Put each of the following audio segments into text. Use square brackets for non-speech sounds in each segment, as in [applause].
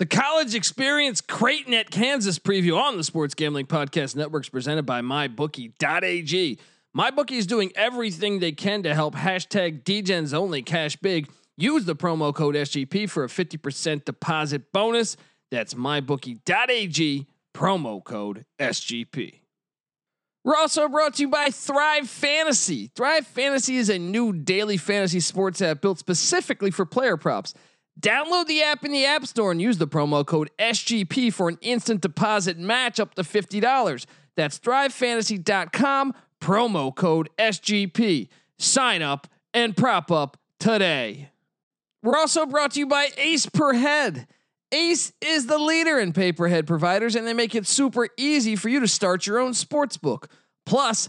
The college experience Creighton at Kansas preview on the Sports Gambling Podcast Networks presented by MyBookie.ag. MyBookie is doing everything they can to help hashtag DGens only cash big. Use the promo code SGP for a 50% deposit bonus. That's MyBookie.ag, promo code SGP. We're also brought to you by Thrive Fantasy. Thrive Fantasy is a new daily fantasy sports app built specifically for player props. Download the app in the App Store and use the promo code SGP for an instant deposit match up to $50. That's thrivefantasy.com, promo code SGP. Sign up and prop up today. We're also brought to you by Ace Per Head. Ace is the leader in pay-per-head providers, and they make it super easy for you to start your own sports book. Plus,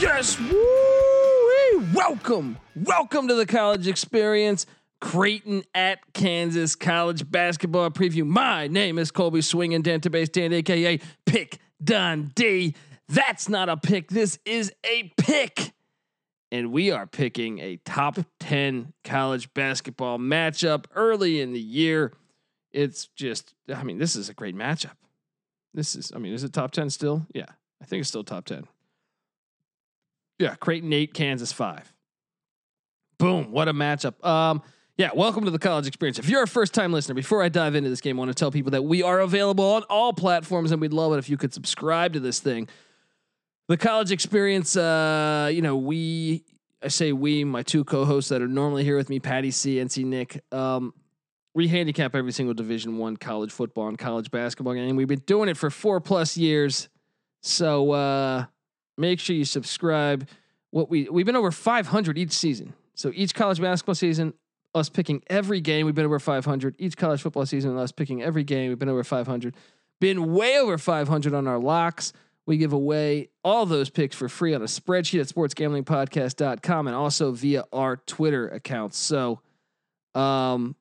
Yes. Woo! Welcome, welcome to the college experience. Creighton at Kansas college basketball preview. My name is Colby Swinging Database Dan, aka Pick Dundee. That's not a pick. This is a pick, and we are picking a top ten college basketball matchup early in the year. It's just, I mean, this is a great matchup. This is, I mean, is it top ten still? Yeah, I think it's still top ten. Yeah, Creighton eight, Kansas five. Boom! What a matchup. Um, yeah, welcome to the college experience. If you're a first time listener, before I dive into this game, I want to tell people that we are available on all platforms, and we'd love it if you could subscribe to this thing. The college experience, uh, you know, we I say we, my two co-hosts that are normally here with me, Patty C, NC Nick. Um, we handicap every single Division One college football and college basketball game. We've been doing it for four plus years, so. uh make sure you subscribe. What we we've been over 500 each season. So each college basketball season, us picking every game, we've been over 500. Each college football season, us picking every game, we've been over 500. Been way over 500 on our locks. We give away all those picks for free on a spreadsheet at sportsgamblingpodcast.com and also via our Twitter accounts. So, um,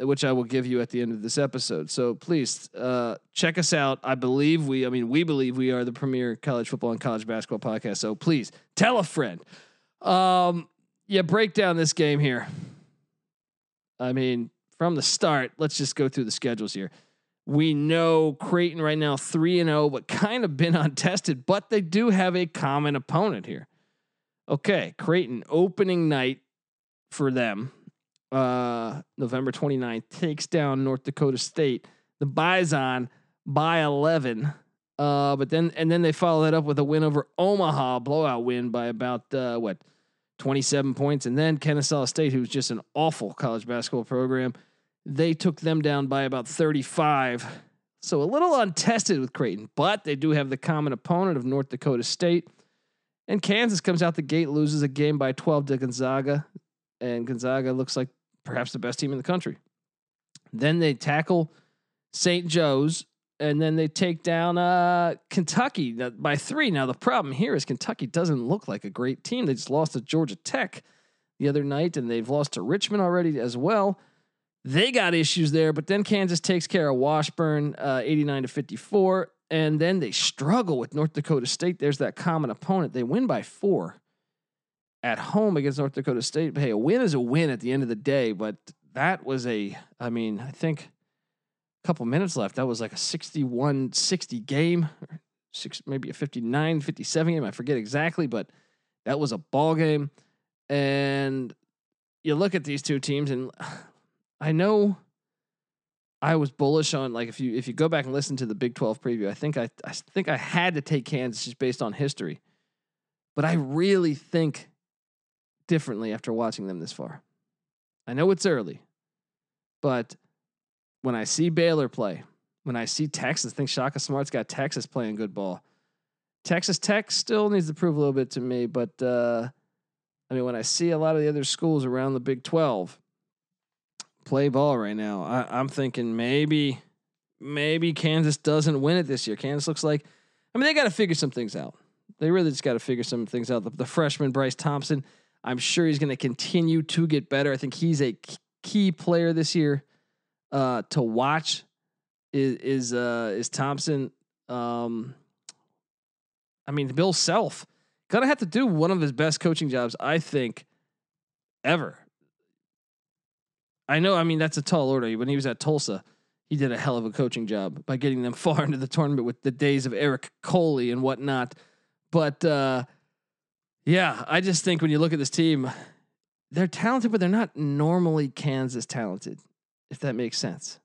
which I will give you at the end of this episode. So please uh, check us out. I believe we, I mean, we believe we are the premier college football and college basketball podcast. So please tell a friend. Um, yeah, break down this game here. I mean, from the start, let's just go through the schedules here. We know Creighton right now 3 and 0, but kind of been [laughs] untested, but they do have a common opponent here. Okay, Creighton opening night for them uh, November 29th, takes down North Dakota State. The Bison by 11. Uh, but then and then they follow that up with a win over Omaha, blowout win by about uh, what 27 points, and then Kennesaw State, who's just an awful college basketball program, they took them down by about 35. So a little untested with Creighton, but they do have the common opponent of North Dakota State. And Kansas comes out the gate, loses a game by 12 to Gonzaga, and Gonzaga looks like perhaps the best team in the country. Then they tackle St. Joe's, and then they take down uh, Kentucky by three. Now the problem here is Kentucky doesn't look like a great team. They just lost to Georgia Tech the other night, and they've lost to Richmond already as well. They got issues there, but then Kansas takes care of Washburn, uh, 89 to 54, and then they struggle with North Dakota State. There's that common opponent. They win by four at home against North Dakota State. But Hey, a win is a win at the end of the day, but that was a, I mean, I think a couple minutes left. That was like a 61 60 game, six, maybe a 59 57 game. I forget exactly, but that was a ball game. And you look at these two teams, and I know I was bullish on like if you if you go back and listen to the Big 12 preview, I think I I think I had to take Kansas just based on history. But I really think differently after watching them this far. I know it's early, but when I see Baylor play, when I see Texas, I think Shaka Smart's got Texas playing good ball. Texas Tech still needs to prove a little bit to me, but uh, I mean, when I see a lot of the other schools around the Big 12 play ball right now, I, I'm thinking maybe, maybe Kansas doesn't win it this year. Kansas looks like, I mean, they got to figure some things out. They really just got to figure some things out. The, the freshman Bryce Thompson, I'm sure he's going to continue to get better. I think he's a key player this year uh, to watch. Is is uh, is Thompson? Um, I mean, Bill Self gonna have to do one of his best coaching jobs, I think, ever. I know. I mean, that's a tall order. When he was at Tulsa, he did a hell of a coaching job by getting them [laughs] far into the tournament with the days of Eric Coley and whatnot. But uh, yeah, I just think when you look at this team, they're talented, but they're not normally Kansas talented, if that makes sense.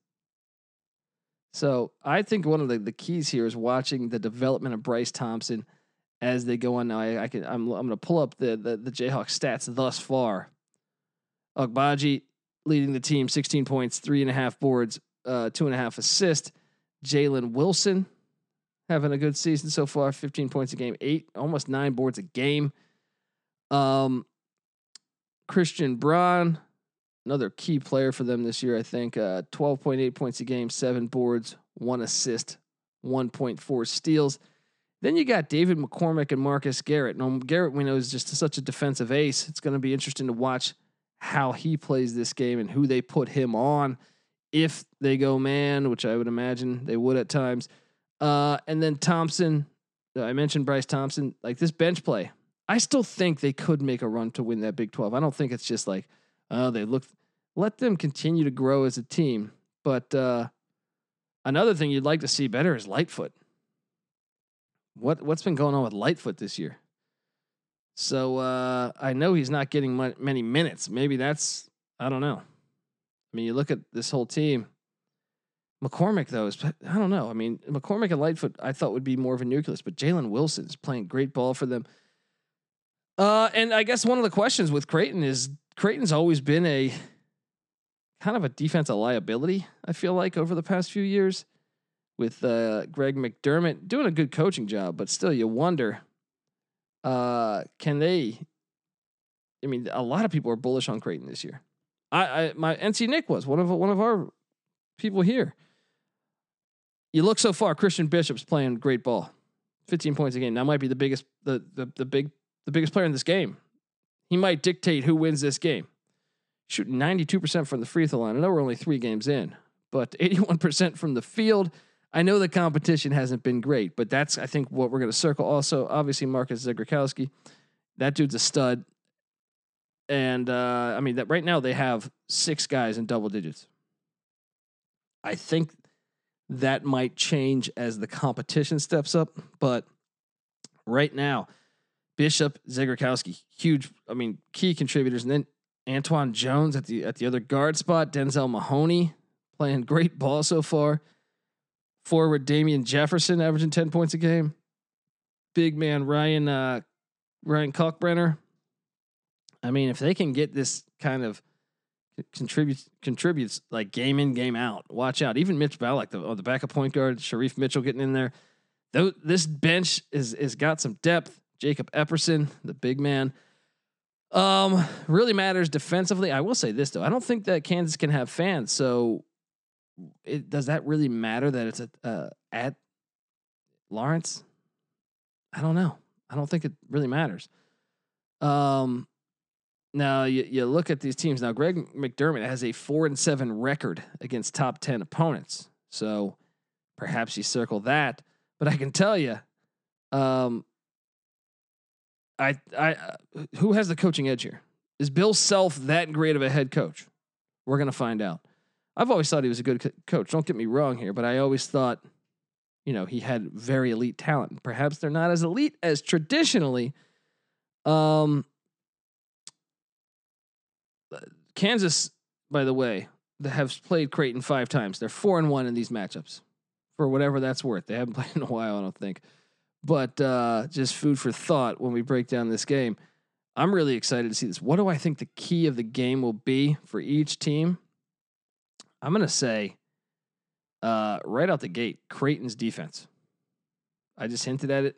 So I think one of the, the keys here is watching the development of Bryce Thompson as they go on. Now I, I can I'm I'm gonna pull up the the, the Jayhawk stats thus far. Agbaji leading the team, 16 points, three and a half boards, uh, two and a half assists. Jalen Wilson having a good season so far, 15 points a game, eight, almost nine boards a game. Um, Christian Braun, another key player for them this year, I think. Uh, 12.8 points a game, seven boards, one assist, 1.4 steals. Then you got David McCormack and Marcus Garrett. Now, Garrett, we know, is just such a defensive ace. It's going to be interesting to watch how he plays this game and who they put him on if they go man, which I would imagine they would at times. Uh, and then Thompson, uh, I mentioned Bryce Thompson, like this bench play. I still think they could make a run to win that Big 12. I don't think it's just like, oh, they look, let them continue to grow as a team. But uh, another thing you'd like to see better is Lightfoot. What what's been going on with Lightfoot this year? So uh, I know he's not getting many minutes. Maybe that's I don't know. I mean, you look at this whole team. McCormack, though is I don't know. I mean, McCormack and Lightfoot I thought would be more of a nucleus, but Jalen Wilson is playing great ball for them. Uh, and I guess one of the questions with Creighton is Creighton's always been a kind of a defensive liability. I feel like over the past few years with uh, Greg McDermott doing a good coaching job, but still, you wonder, uh, can they? I mean, a lot of people are bullish on Creighton this year. I, I my NC Nick was one of one of our people here. You look so far, Christian Bishop's playing great ball, 15 points a game. That might be the biggest the the the big the biggest player in this game. He might dictate who wins this game. Shooting 92% from the free throw line. I know we're only three games in, but [laughs] 81% from the field. I know the competition hasn't been great, but that's I think what we're going to circle. Also, obviously Marcus Zegarowski, that dude's a stud. And uh, I mean that right now they have six guys in double digits. I think that might change as the competition steps up, but right now, Bishop, Zegarowski, huge, I mean, key contributors, and then Antwann Jones at the at the other guard spot, Denzel Mahoney playing great ball so far. Forward Damien Jefferson averaging 10 points a game. Big man Ryan uh, Ryan Kalkbrenner. I mean, if they can get this kind of contributes contributes like game in game out, watch out. Even Mitch Ballock, the oh, the backup point guard, Shereef Mitchell getting in there. Though this bench is is got some depth. Jacob Epperson, the big man. Um, really matters defensively. I will say this though, I don't think that Kansas can have fans. So it, does that really matter that it's uh, at Lawrence? I don't know. I don't think it really matters. Um, now you, you look at these teams. Now Greg McDermott has a four and seven record against top ten opponents. So perhaps you circle that. But I can tell you, um, I I who has the coaching edge here? Is Bill Self that great of a head coach? We're gonna find out. I've always thought he was a good co- coach. Don't get me wrong here, but I always thought, you know, he had very elite talent. Perhaps they're not as elite as traditionally. Um, Kansas, by the way, have played Creighton five times. They're four and one in these matchups, for whatever that's worth. They haven't [laughs] played in a while, I don't think. But uh, just food for thought when we break down this game. I'm really excited to see this. What do I think the key of the game will be for each team? I'm going to say uh, right out the gate, Creighton's defense. I just hinted at it.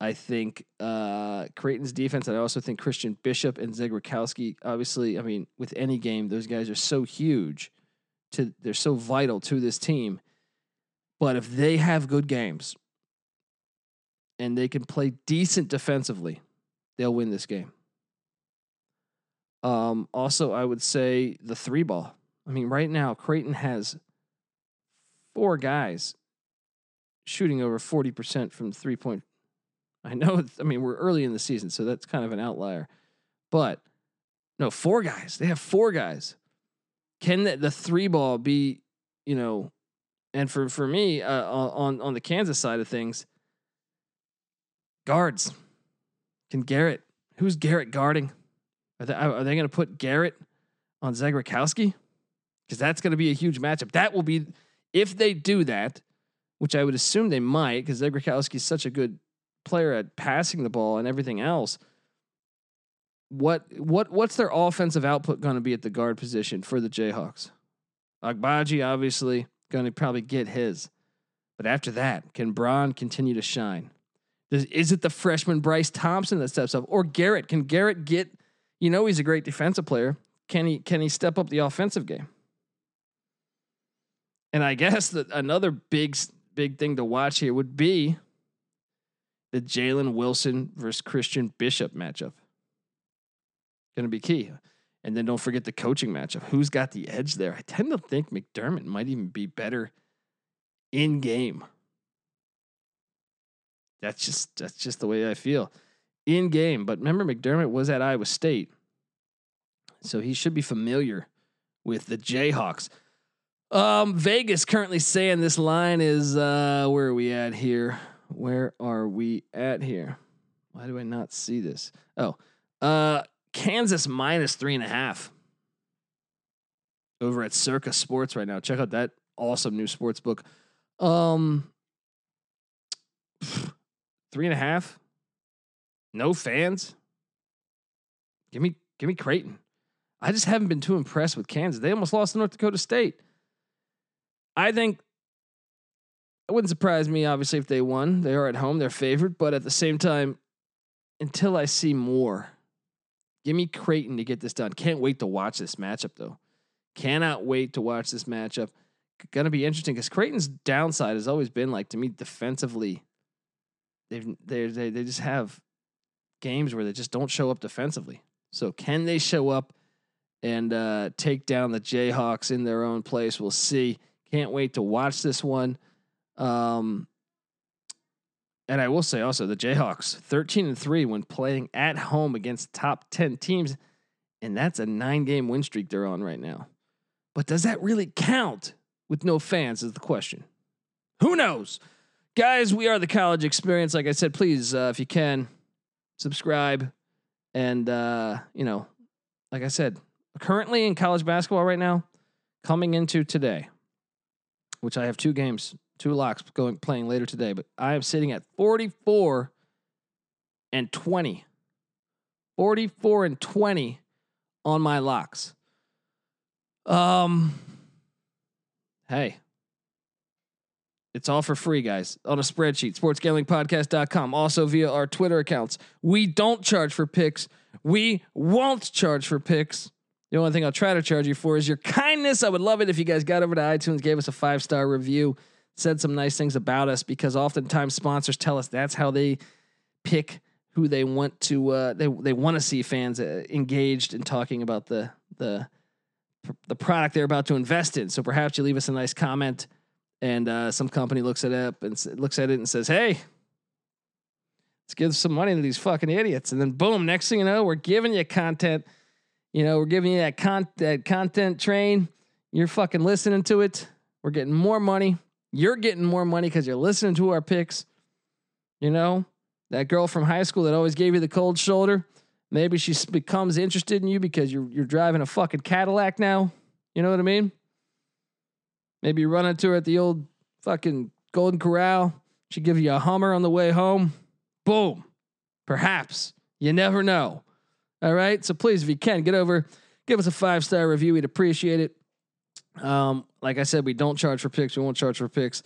I think uh, Creighton's defense, and I also think Christian Bishop and Zegarowski. Obviously, I mean, with any game, those guys are so huge. To they're so vital to this team. But if they have good games and they can play decent defensively, they'll win this game. Um, also, I would say the three ball. I mean, right now, Creighton has four guys shooting over 40% from three point. I know, I mean, we're early in the season, so that's kind of an outlier. But no, four guys. They have four guys. Can the, the three ball be, you know, and for, for me, uh, on, on the Kansas side of things, guards. Can Garrett, who's Garrett guarding? Are they, are they going to put Garrett on Zegarowski? Because that's going to be a huge matchup. That will be, if they do that, which I would assume they might, because Zegarowski is such a good player at passing the ball and everything else. What what what's their offensive output going to be at the guard position for the Jayhawks? Agbaji obviously going to probably get his, but after that, can Braun continue to shine? Is it the freshman Bryce Thompson that steps up, or Garrett? Can Garrett get? You know he's a great defensive player. Can he can he step up the offensive game? And I [laughs] guess that another big big thing to watch here would be the Jalen Wilson versus Christian Bishop matchup. Going to be key. And then don't forget the coaching matchup. Who's got the edge there? I tend to think McDermott might even be better in game. That's just that's just the way I feel in game. But remember, McDermott was at Iowa State, so he should be familiar with the Jayhawks. Um, Vegas currently saying this line is uh, where are we at here? Where are we at here? Why do I not see this? Oh, uh, Kansas minus three and a half over at Circa Sports right now. Check out that awesome new sports book. Um, three and a half. No fans. Give me, give me Creighton. I just haven't been too impressed with Kansas. They almost lost to North Dakota State. I think it wouldn't surprise me, obviously, if they won. They are at home, they're favored, but at the same time, until I see more, give me Creighton to get this done. Can't wait to watch this matchup, though. Cannot wait to watch this matchup. To be interesting because Creighton's downside has always been like to me defensively. They've they they they just have games where they just don't show up defensively. So can they show up and uh, take down the Jayhawks in their own place? We'll see. Can't wait to watch this one. Um, and I will say also the Jayhawks 13 and 3 when playing at home against top 10 teams and that's a 9 game win streak they're on right now. But does that really count with no fans is the question. Who knows? Guys, we are the college experience like I said please uh, if you can subscribe and uh, you know, like I said, currently in college basketball right now coming into today which I have two games two locks going playing later today, but I am sitting at 44 and 20. 44 and 20 on my locks. Um hey. It's all for free, guys, on a spreadsheet, sportsgamblingpodcast.com, also via our Twitter accounts. We don't charge for picks. We won't charge for picks. The only thing I'll try to charge you for is your kindness. I would love it if you guys got over to iTunes, gave us a five star review said some nice things about us because oftentimes sponsors tell us that's how they pick who they want to uh, they they want to see fans uh, engaged in talking about the the the product they're about to invest in. So perhaps you leave us a nice comment, and uh, some company looks it up and looks at it and says, "Hey, let's give some money to these fucking idiots." And then boom, next thing you know, we're giving you content. You know, we're giving you that con that content train. You're fucking listening to it. We're getting more money. You're getting more money because you're listening to our picks. You know, that girl from high school that always gave you the cold shoulder. Maybe she becomes interested in you because you're you're driving a fucking Cadillac now. You know what I mean? Maybe run into her at the old fucking Golden Corral. She give you a Hummer on the way home. Boom. Perhaps. You never know. All right. So please, if you can, get over, give us a five star review. We'd appreciate it. Um, like I said, we don't charge for picks. We won't charge for picks.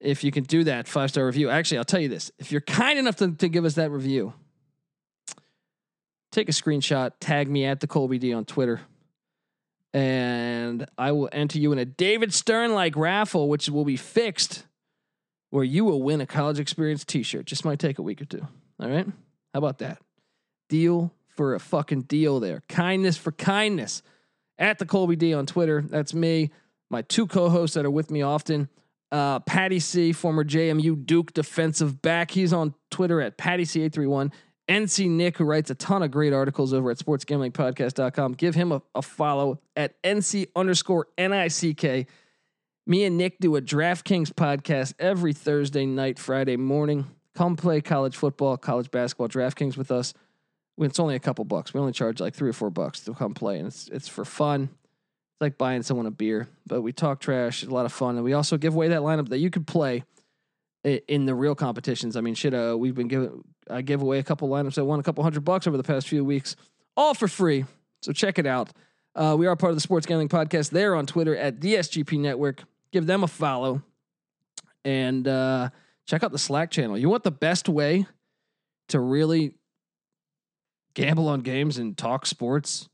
if you can do that five star review. Actually, I'll tell you this: if you're kind enough to, to give us that review, take a screenshot, tag me at the Colby D on Twitter, and I will enter you in a David Stern like raffle, which will be fixed, where you will win a college experience T-shirt. Just might take a week or two. All right, how about that? Deal for a fucking deal there. Kindness for kindness. At the Colby D on Twitter. That's me. My two co-hosts that are with me often. Uh, Patty C, former JMU Duke defensive back. He's on Twitter at Patty C831. NC Nick, who writes a ton of great articles over at sportsgamblingpodcast.com. Give him a, a follow at NC underscore NICK. Me and Nick do a DraftKings podcast every Thursday night, Friday morning. Come play college football, college basketball, DraftKings with us. It's only a couple bucks. We only charge like three or four bucks to come play, and it's it's for fun. It's like buying someone a beer, but we talk trash. It's a lot of fun, and we also give away that lineup that you could play in the real competitions. I mean, shit. Uh, we've been giving. I give away a couple lineups that won a couple hundred bucks over the past few weeks, all for free. So check it out. Uh, we are part of the Sports Gambling Podcast. They're on Twitter at DSGP Network. Give them a follow, and uh, check out the Slack channel. You want the best way to really gamble on games and talk sports,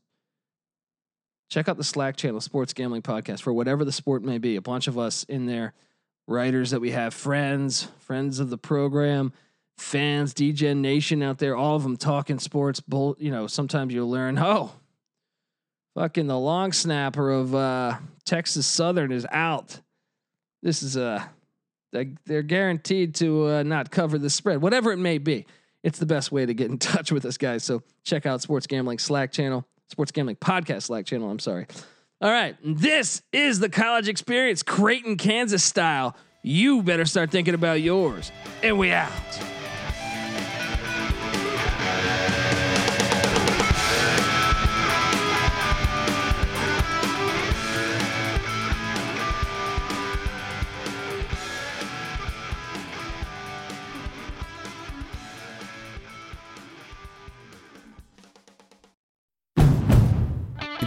check out the Slack channel, Sports Gambling Podcast, for whatever the sport may be. A bunch of us in there, writers that we have, friends, friends of the program, fans, DJ Nation out there, all of them talking sports. Bull, you know, sometimes you'll learn, [laughs] oh, fucking the long snapper of uh, Texas Southern is out. This is a. Uh, they're guaranteed to uh, not cover the spread, whatever it may be it's the best way to get in [laughs] touch with us, guys. So check out Sports Gambling Slack channel, Sports Gambling Podcast Slack channel. I'm sorry. All right. This is the college experience, Creighton, Kansas style. You better start thinking about yours. And we out.